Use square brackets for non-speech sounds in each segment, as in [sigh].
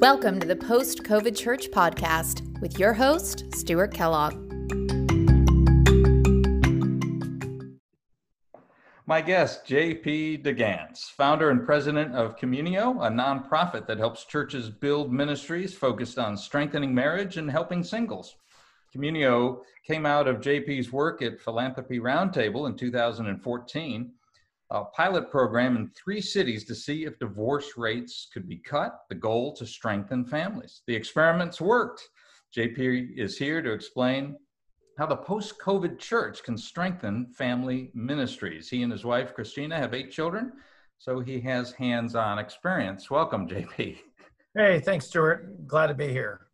Welcome to the Post COVID Church Podcast with your host, Stuart Kellogg. My guest, JP De Gance, founder and president of Communio, a nonprofit that helps churches build ministries focused on strengthening marriage and helping singles. Communio came out of JP's work at Philanthropy Roundtable in 2014 a pilot program in three cities to see if divorce rates could be cut, the goal to strengthen families. The experiments worked. JP is here to explain how the post COVID church can strengthen family ministries. He and his wife, Christina, have eight children, so he has hands on experience. Welcome, JP. Hey, thanks, Stuart. Glad to be here.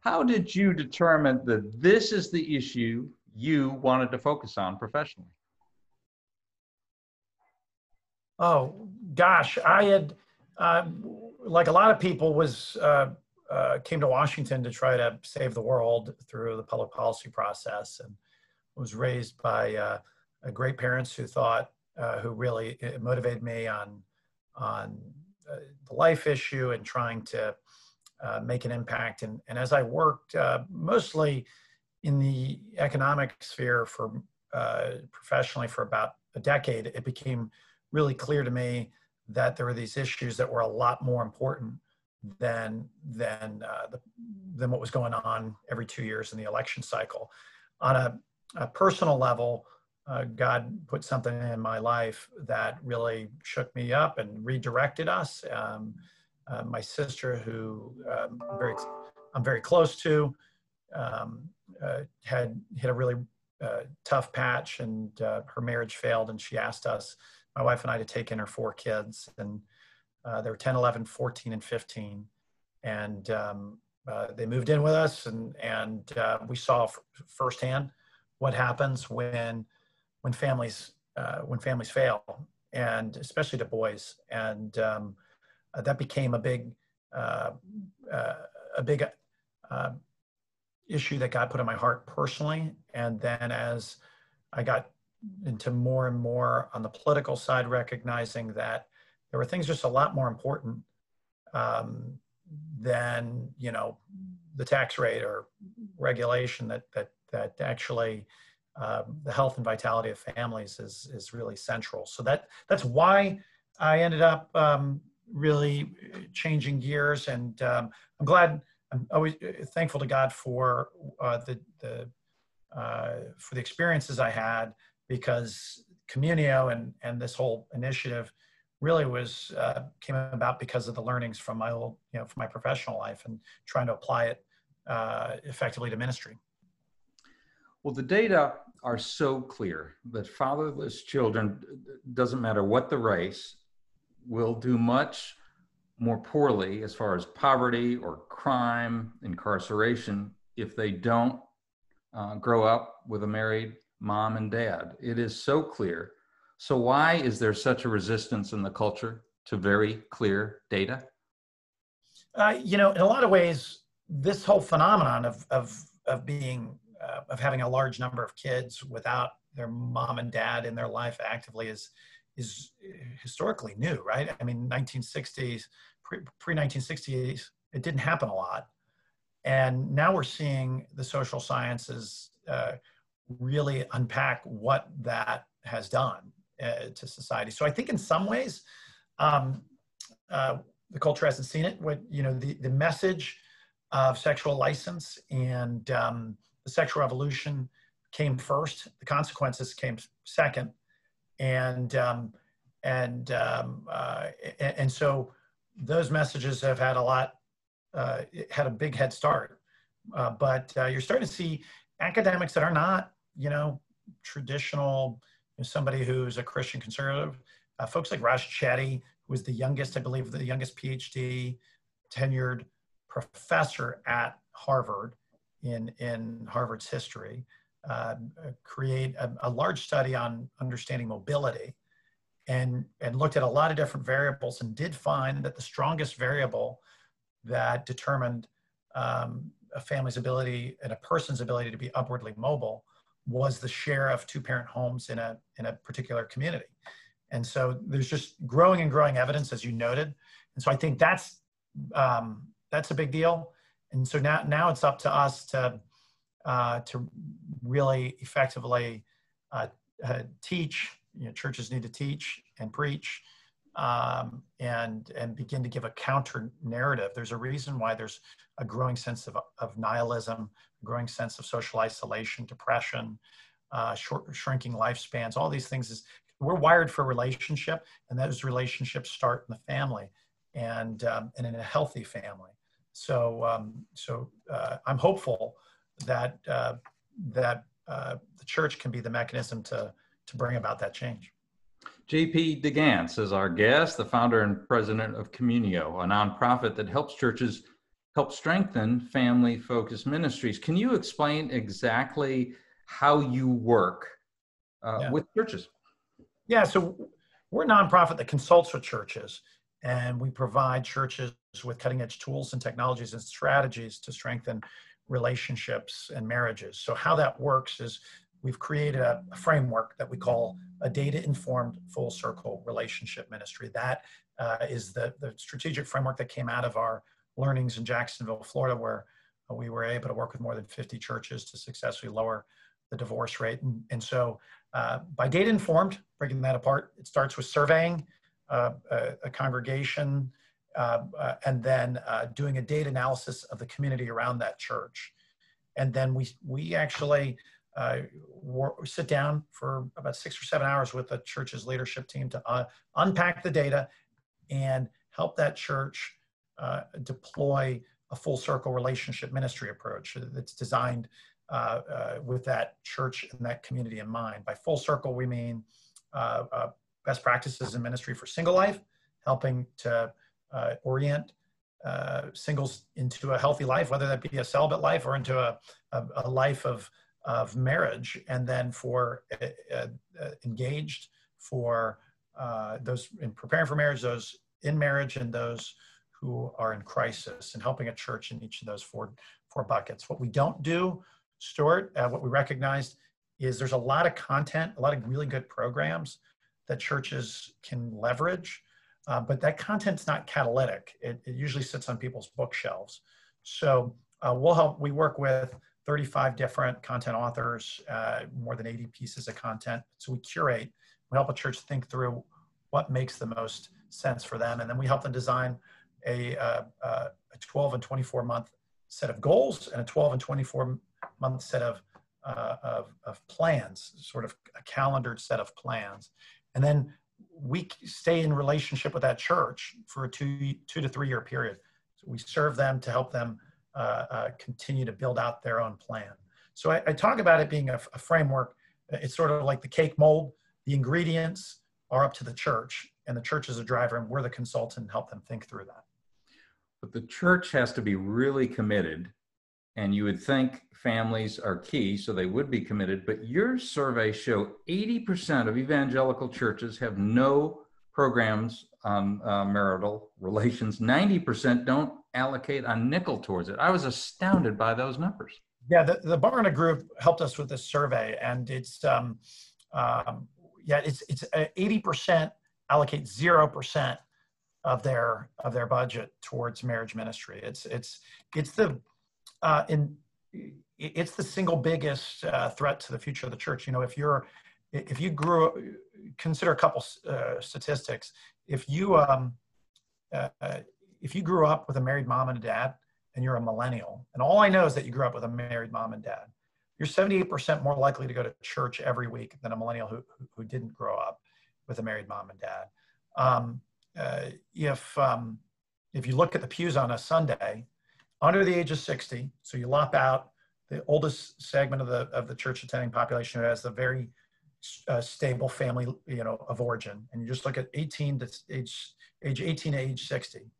How did you determine that this is the issue you wanted to focus on professionally? Oh gosh, I had, uh, like a lot of people, was uh, uh, came to Washington to try to save the world through the public policy process, and was raised by uh, great parents who thought, uh, who really motivated me on on uh, the life issue and trying to make an impact. And, and as I worked mostly in the economic sphere for professionally for about a decade, it became really clear to me that there were these issues that were a lot more important than than uh, the, than what was going on every two years in the election cycle. On a, a personal level, uh, God put something in my life that really shook me up and redirected us. Um, uh, my sister, who um, very I'm very close to, um, uh, had hit a really uh, tough patch, and uh, her marriage failed, and she asked us my wife and I to take in her four kids, and uh, they were 10, 11, 14, and 15. And um, uh, they moved in with us, and and uh, we saw f- firsthand what happens when when families uh, when families fail, and especially to boys. And um, uh, that became a big uh, a big issue that God put in my heart personally. And then as I got into more and more on the political side, recognizing that there were things just a lot more important um, than you know the tax rate or regulation that that that actually uh, the health and vitality of families is is really central. So that that's why I ended up um, really changing gears, and um, I'm glad. I'm always thankful to God for uh, the the uh, for the experiences I had because Communio and, and this whole initiative really was uh, came about because of the learnings from my old, you know, from my professional life and trying to apply it uh, effectively to ministry. Well, the data are so clear that fatherless children, doesn't matter what the race, will do much more poorly as far as poverty or crime, incarceration, if they don't uh, grow up with a married mom and dad. It is so clear. So, why is there such a resistance in the culture to very clear data? Uh, you know, in a lot of ways, this whole phenomenon of of of being uh, of having a large number of kids without their mom and dad in their life actively is is historically new, right? I mean, 1960s, pre 1960s, it didn't happen a lot, and now we're seeing the social sciences uh, really unpack what that has done uh, to society. So I think in some ways, um, uh, the culture hasn't seen it. What you know, the the message of sexual license and um, the sexual revolution came first. The consequences came second, and um, and um, uh, and, so those messages have had a lot uh, had a big head start. Uh, but uh, you're starting to see academics that are not you know, traditional, you know, somebody who's a Christian conservative, uh, folks like Raj Chetty, who is the youngest, I believe, the youngest PhD tenured professor at Harvard in, in Harvard's history, uh, create a, a, large study on understanding mobility and, and looked at a lot of different variables and did find that the strongest variable that determined um, a family's ability and a person's ability to be upwardly mobile was the share of two parent homes in a, in a particular community. And so there's just growing and growing evidence, as you noted. And so I think that's um, that's a big deal. And so now, now it's up to us to, uh, to really effectively uh, uh, teach. You know, churches need to teach and preach um, and and begin to give a counter narrative. There's a reason why there's a growing sense of, of nihilism, growing sense of social isolation, depression, uh, short, shrinking lifespans. All these things is we're wired for relationship, and those relationships start in the family, and um, and in a healthy family. So um, so uh, I'm hopeful that uh, that uh, the church can be the mechanism to to bring about that change. JP De Gance is our guest, the founder and president of Communio, a nonprofit that helps churches help strengthen family focused ministries. Can you explain exactly how you work uh, yeah. with churches? Yeah, so we're a nonprofit that consults with churches, and we provide churches with cutting edge tools and technologies and strategies to strengthen relationships and marriages. So, how that works is we've created a, framework that we call a data informed full circle relationship ministry. That uh, is the, the strategic framework that came out of our learnings in Jacksonville, Florida, where we were able to work with more than 50 churches to successfully lower the divorce rate. And, and so, uh, by data informed, breaking that apart, it starts with surveying uh, a, a, congregation uh, uh and then uh, doing a data analysis of the community around that church. And then we, we actually uh, sit down for about six or seven hours with the church's leadership team to uh, unpack the data and help that church uh, deploy a full circle relationship ministry approach that's designed uh, uh, with that church and that community in mind. By full circle, we mean uh, best practices in ministry for single life, helping to orient singles into a healthy life, whether that be a celibate life or into a, a, a life of of marriage, and then for uh, uh, uh, engaged, for uh, those in preparing for marriage, those in marriage, and those who are in crisis, and helping a church in each of those four four buckets. What we don't do, Stuart, uh, what we recognized is there's a lot of content, a lot of really good programs that churches can leverage, uh, but that content's not catalytic. It, it, usually sits on people's bookshelves. So we'll help. We work with 35 different content authors, uh, more than 80 pieces of content. So we curate, we help a church think through what makes the most sense for them. And then we help them design a, uh, uh, a 12 and 24 month set of goals and a 12 and 24 month set of, uh, of, of plans, sort of a calendared set of plans. And then we stay in relationship with that church for a two, two to three year period. So we serve them to help them Uh, uh, continue to build out their own plan. So I, I talk about it being a, a, framework. It's sort of like the cake mold. The ingredients are up to the church, and the church is a driver, and we're the consultant and help them think through that. But the church has to be really committed, and you would think families are key, so they would be committed. But your survey show 80% of evangelical churches have no programs on uh, marital relations. 90% don't allocate a nickel towards it. I was astounded by those numbers. Yeah, the, the Barna Group helped us with this survey, and it's um, um, yeah, it's it's uh, eighty percent allocate zero percent of their of their budget towards marriage ministry. It's it's it's the uh, in it's the single biggest uh, threat to the future of the church. You know, if you're if you grew consider a couple uh, statistics. If you um, uh, if you grew up with a married mom and a dad and you're a millennial, and all I know is that you grew up with a married mom and dad, you're 78% more likely to go to church every week than a millennial who, who, didn't grow up with a married mom and dad. Um, uh, if, um, if you look at the pews on a Sunday, under the age of 60, so you lop out the oldest segment of the, of the church attending population who has the very uh, stable family, you know, of origin, and you just look at 18 to age, age 18 to age 60,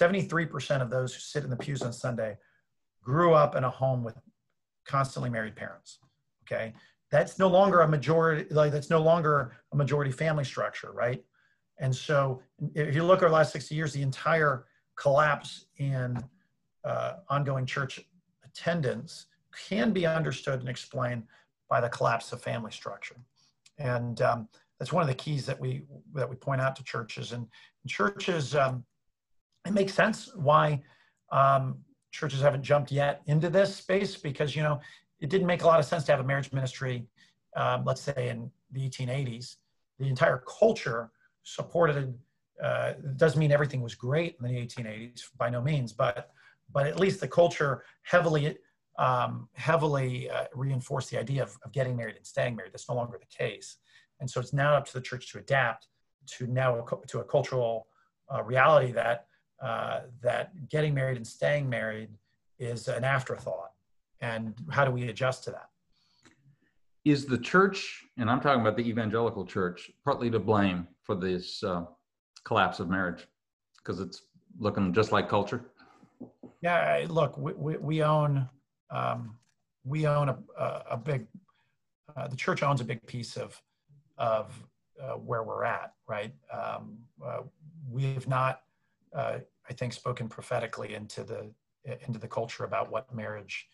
73% of those who sit in the pews on Sunday grew up in a home with constantly married parents. Okay. That's no longer a majority, like that's no longer a majority family structure, right? And so if you look over the last 60 years, the entire collapse in uh, ongoing church attendance can be understood and explained by the collapse of family structure. And um, that's one of the keys that we that we point out to churches. And churches um, it makes sense why um, churches haven't jumped yet into this space because you know it didn't make a lot of sense to have a marriage ministry, um, let's say in the 1880s. The entire culture supported. Uh, doesn't mean everything was great in the 1880s, by no means, but but at least the culture heavily um, heavily uh, reinforced the idea of, of getting married and staying married. That's no longer the case, and so it's now up to the church to adapt to now to a cultural uh, reality that uh, that getting married and staying married is an afterthought. And how do we adjust to that? Is the church, and I'm talking about the evangelical church, partly to blame for this uh, collapse of marriage because it's looking just like culture? Yeah, look, we, we, we own um, we own a, a, a big uh, the church owns a big piece of of uh, where we're at, right? Um, uh, we have not uh, I think, spoken prophetically into the into the culture about what marriage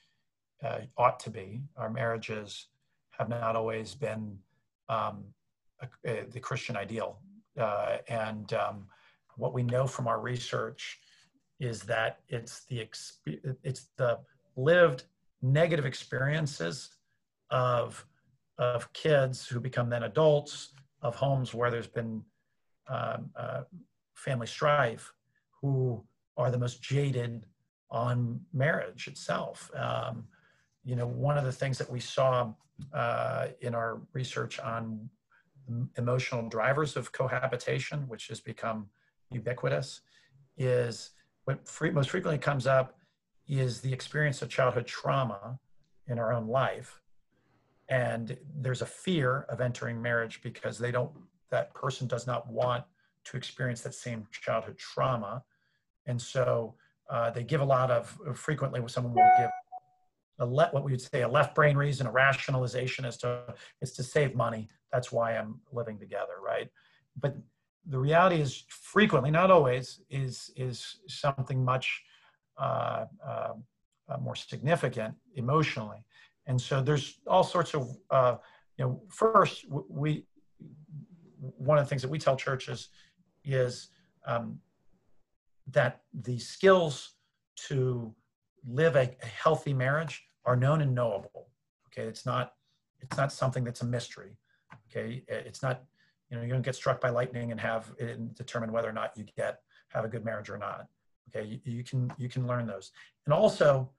uh, ought to be. Our marriages have not always been um, a, a, the Christian ideal, uh, and um, what we know from our research is that it's the it's the lived negative experiences of of kids who become then adults of homes where there's been um, uh, family strife who are the most jaded on marriage itself. Um, you know, one of the things that we saw uh, in our research on emotional drivers of cohabitation, which has become ubiquitous, is what free, most frequently comes up is the experience of childhood trauma in our own life. And there's a fear of entering marriage because they don't, that person does not want to experience that same childhood trauma. And so uh, they give a lot of, frequently with someone will give a le- what we would say a left brain reason, a rationalization as to, it's to save money. That's why I'm living together, right? But the reality is frequently, not always, is, is something much uh, uh, more significant emotionally. And so there's all sorts of, uh, you know, first, we, one of the things that we tell churches is um, that the skills to live a, a, healthy marriage are known and knowable. Okay, it's not it's not something that's a mystery. Okay, it's not you know you don't get struck by lightning and have it determine whether or not you get have a good marriage or not. Okay, you, you can you can learn those, and also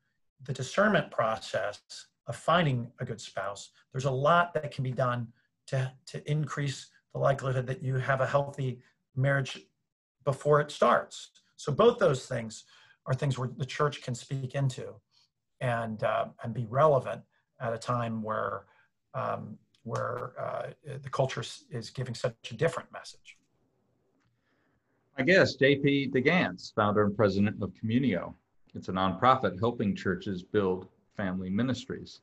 the discernment process of finding a good spouse. There's a lot that can be done to to increase the likelihood that you have a healthy marriage before it starts. So both those things are things where the church can speak into and uh, and be relevant at a time where um, where uh, the culture is giving such a different message. I guess JP De Gance, founder and president of Communio. It's a nonprofit helping churches build family ministries,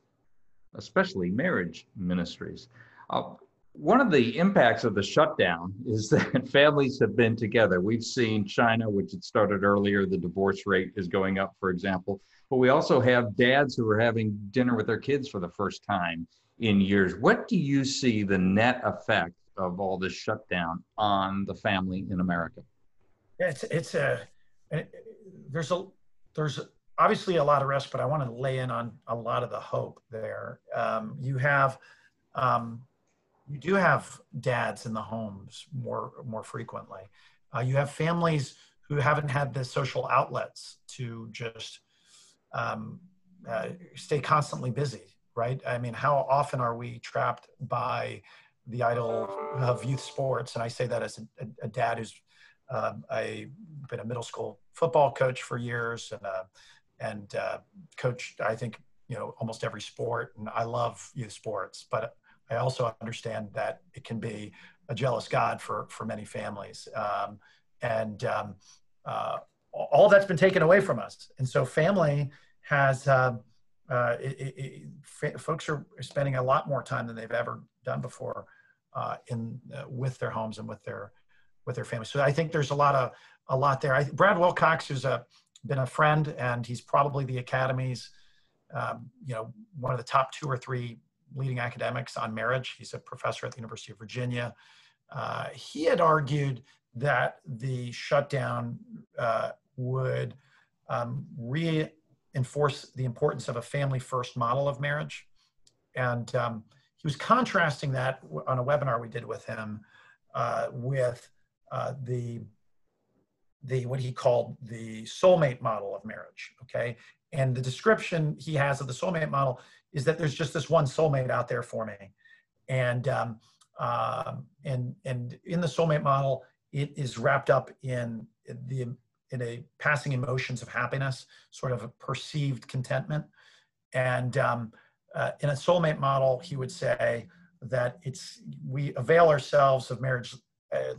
especially marriage ministries. Uh, one of the impacts of the shutdown is [laughs] that families have been together. We've seen China, which had started earlier, the divorce rate is going up, for example. But we also have dads who are having dinner with their kids for the first time in years. What do you see the net effect of all this shutdown on the family in America? It's it's a there's a there's obviously a lot of risk, but I want to lay in on a lot of the hope there. Um, you have um, you do have dads in the homes more more frequently. Uh, you have families who haven't had the social outlets to just um, uh, stay constantly busy, right? I mean, how often are we trapped by the idol of youth sports? And I say that as a, a dad who's um, I been a middle school football coach for years and uh, and uh, coached I think you know almost every sport, and I love youth sports, but I also understand that it can be a jealous God for, for many families. Um, and um, uh, all that's been taken away from us. And so family has, uh, uh, it, it, folks are spending a lot more time than they've ever done before uh, in uh, with their homes and with their with their families. So I think there's a lot of a lot there. I, Brad Wilcox, who's a been a friend, and he's probably the Academy's, um, you know, one of the top two or three leading academics on marriage. He's a professor at the University of Virginia. Uh, he had argued that the shutdown uh, would um, reinforce the importance of a family first model of marriage. And um, he was contrasting that on a webinar we did with him uh, with uh, the the what he called the soulmate model of marriage okay and the description he has of the soulmate model is that there's just this one soulmate out there for me and um, um, and and in the soulmate model it is wrapped up in the in a passing emotions of happiness sort of a perceived contentment and um, uh, in a soulmate model he would say that it's we avail ourselves of marriage uh,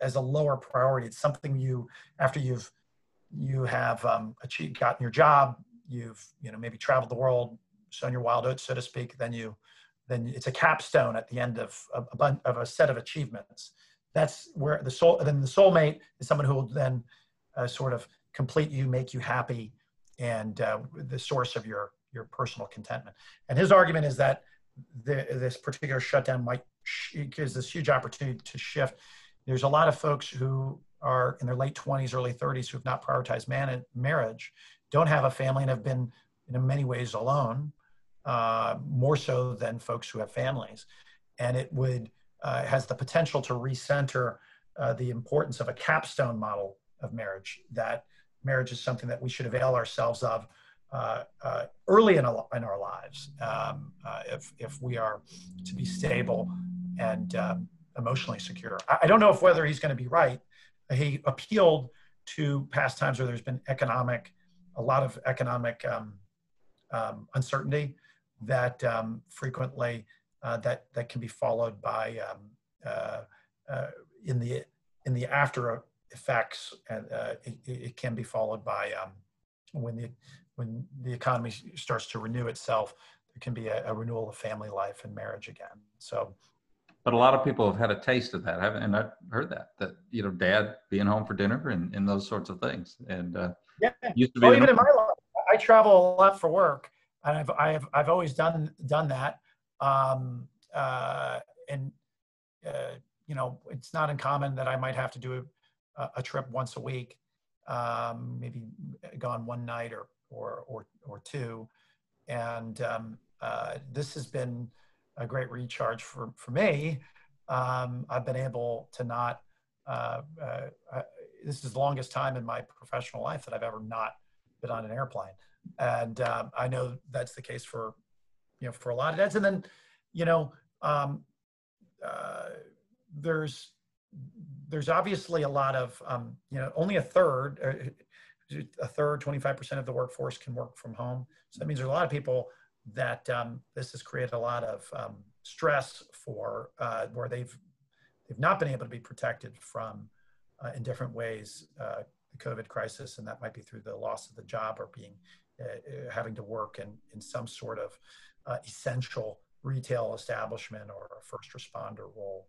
as a lower priority. It's something you after you've you have um, achieved, gotten your job, you've you know maybe traveled the world, shown your wild oats, so to speak. Then you then it's a capstone at the end of a, a, of a set of achievements. That's where the soul. Then the soulmate is someone who will then uh, sort of complete you, make you happy, and uh, the source of your your personal contentment. And his argument is that the, this particular shutdown might gives this huge opportunity to shift. There's a lot of folks who are in their late 20s, early 30s who have not prioritized man- marriage, don't have a family, and have been in many ways alone, uh, more so than folks who have families. And it would uh, has the potential to recenter uh, the importance of a capstone model of marriage. That marriage is something that we should avail ourselves of uh, uh, early in, a, in, our lives um, uh, if, if we are to be stable and emotionally secure. I, I, don't know if whether he's going to be right. He appealed to past times where there's been economic, a lot of economic um, um uncertainty that um, frequently uh, that that can be followed by um, uh, uh, in the in the after effects, and it, it, can be followed by when the when the economy starts to renew itself, there can be a, a, renewal of family life and marriage again. So, but a lot of people have had a taste of that, haven't? And I've heard that that you know, dad being home for dinner and, and those sorts of things. And uh, yeah, used to be. even in my life, I travel a lot for work, and I've I've I've always done done that. Um, uh, and uh, you know, it's not uncommon that I might have to do a, a trip once a week, um, maybe gone one night or or, or, or two. And um, uh, this has been a great recharge for, for me. Um, I've been able to not, uh, uh, uh, this is the longest time in my professional life that I've ever not been on an airplane. And um, I know that's the case for, you know, for a lot of dads. And then, you know, um, uh, there's, there's obviously a lot of, um, you know, only a third, uh, a third, 25% of the workforce can work from home. So that means there's a lot of people that um, this has created a lot of um, stress for uh, where they've they've not been able to be protected from uh, in different ways uh, the COVID crisis, and that might be through the loss of the job or being uh, uh, having to work in in some sort of uh, essential retail establishment or a first responder role.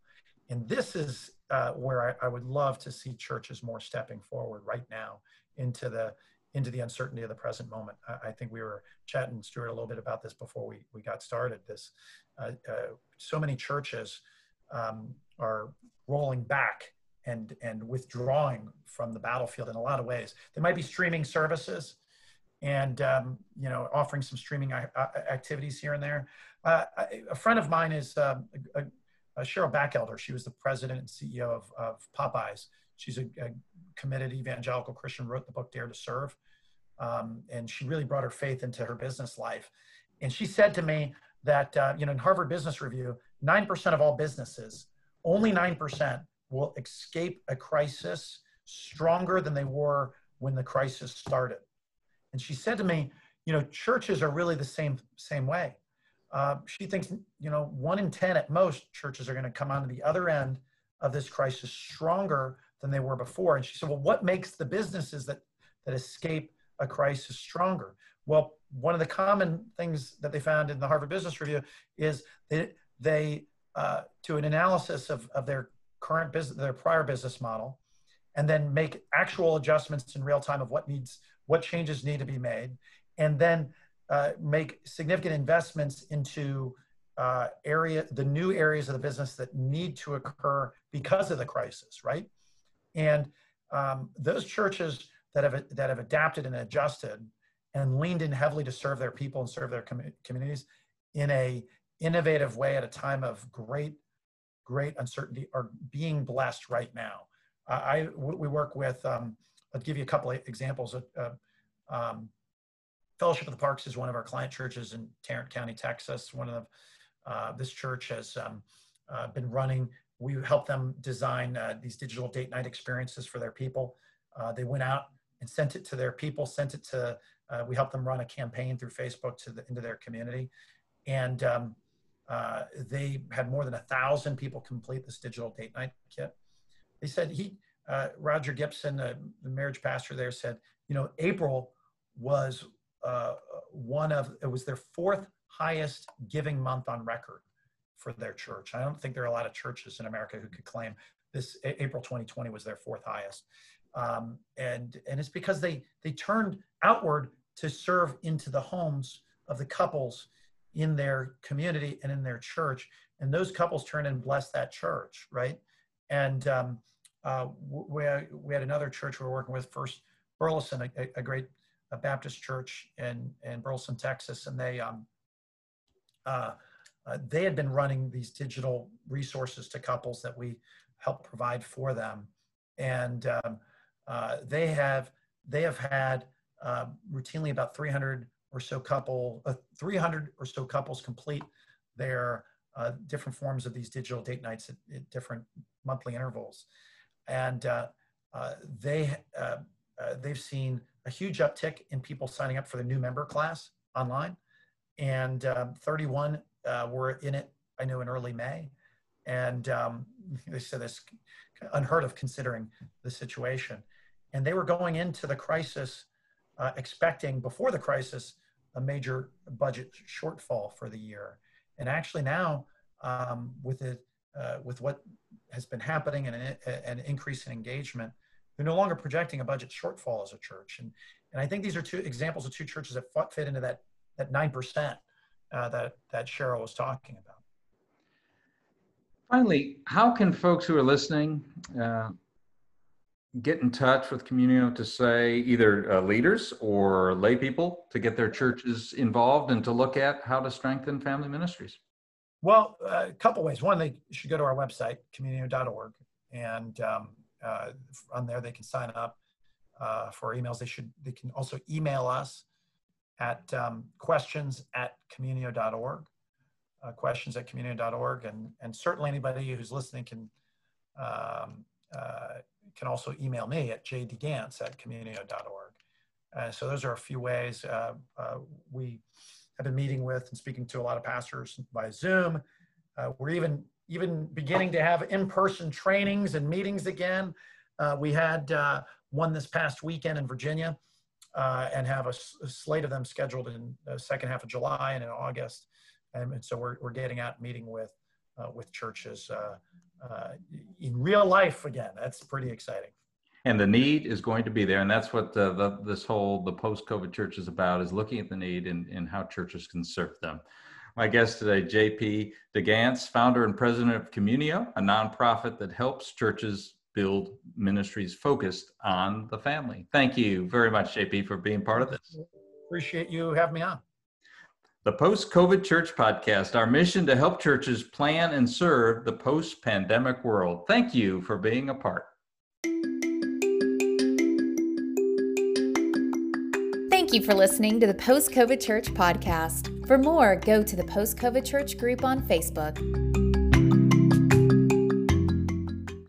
And this is where I, I would love to see churches more stepping forward right now into the into the uncertainty of the present moment. I, I, think we were chatting, Stuart, a little bit about this before we, we got started. This, uh, uh, so many churches um, are rolling back and, and withdrawing from the battlefield in a lot of ways. There might be streaming services and, um, you know, offering some streaming activities here and there. Uh, a friend of mine is um, a, a Cheryl Bachelder. She was the president and CEO of, of Popeyes. She's a, a committed evangelical Christian, wrote the book Dare to Serve. Um, and she really brought her faith into her business life. And she said to me that, uh, you know, in Harvard Business Review, 9% of all businesses, only 9% will escape a crisis stronger than they were when the crisis started. And she said to me, you know, churches are really the same same way. Uh, she thinks, you know, one in 10 at most churches are going to come on to the other end of this crisis stronger than they were before. And she said, well, what makes the businesses that, that escape a crisis stronger? Well, one of the common things that they found in the Harvard Business Review is that they, uh, to an analysis of, of their current business, their prior business model, and then make actual adjustments in real time of what needs, what changes need to be made, and then uh, make significant investments into uh, area, the new areas of the business that need to occur because of the crisis, right? And um, those churches that have that have adapted and adjusted and leaned in heavily to serve their people and serve their com- communities in a innovative way at a time of great great uncertainty are being blessed right now. I we work with. Um, I'll give you a couple of examples. Uh, um, Fellowship of the Parks is one of our client churches in Tarrant County, Texas. One of the, uh, this church has um, uh, been running. We help them design uh, these digital date night experiences for their people. Uh, they went out and sent it to their people, sent it to. Uh, we helped them run a campaign through Facebook to the, into their community, and um, uh, they had more than a thousand people complete this digital date night kit. They said he, Roger Gibson, the marriage pastor there, said, you know, April was uh, one of it was their fourth highest giving month on record for their church. I don't think there are a lot of churches in America who could claim this April 2020 was their fourth highest, um, and and it's because they they turned outward to serve into the homes of the couples in their community and in their church, and those couples turned and blessed that church, right? And um, uh, we we had another church we were working with, First Burleson, a, a great a Baptist church in, in Burleson, Texas, and they um, uh, uh, they had been running these digital resources to couples that we help provide for them, and um, uh, they have they have had uh, routinely about 300 or so couple uh, 300 or so couples complete their uh, different forms of these digital date nights at, at different monthly intervals, and they they've seen a huge uptick in people signing up for the new member class online. And um, 31 uh, were in it, I know, in early May. And um, [laughs] they said this unheard of considering the situation. And they were going into the crisis uh, expecting, before the crisis, a major budget shortfall for the year. And actually now, um, with it, uh, with what has been happening and an, an increase in engagement, they're no longer projecting a budget shortfall as a church. And, and I think these are two examples of two churches that fit into that, that 9% uh, that, that Cheryl was talking about. Finally, how can folks who are listening uh, get in touch with Communio to say either uh, leaders or lay people to get their churches involved and to look at how to strengthen family ministries? Well, a couple ways. One, they should go to our website, communio.org, and um, uh, on there they can sign up uh, for emails. They should they can also email us at um, questions at communio.org, uh, questions at communio.org, and and certainly anybody who's listening can um, uh, can also email me at jdegance at communio.org. Uh, so those are a few ways uh, uh, we have been meeting with and speaking to a lot of pastors by Zoom. Uh, we're even even beginning to have in-person trainings and meetings again. Uh, we had uh, one this past weekend in Virginia and have a, a, slate of them scheduled in the second half of July and in August. And, and so we're, we're getting out meeting with, with churches uh, in real life again. That's pretty exciting. And the need is going to be there. And that's what the, the this whole, the post-COVID church is about, is looking at the need and, and how churches can serve them. My guest today, JP De Gance, founder and president of Communio, a nonprofit that helps churches build ministries focused on the family. Thank you very much, JP, for being part of this. Appreciate you having me on. The Post COVID Church Podcast, our mission to help churches plan and serve the post pandemic world. Thank you for being a part. Thank you for listening to the Post COVID Church Podcast. For more, go to the Post COVID Church group on Facebook.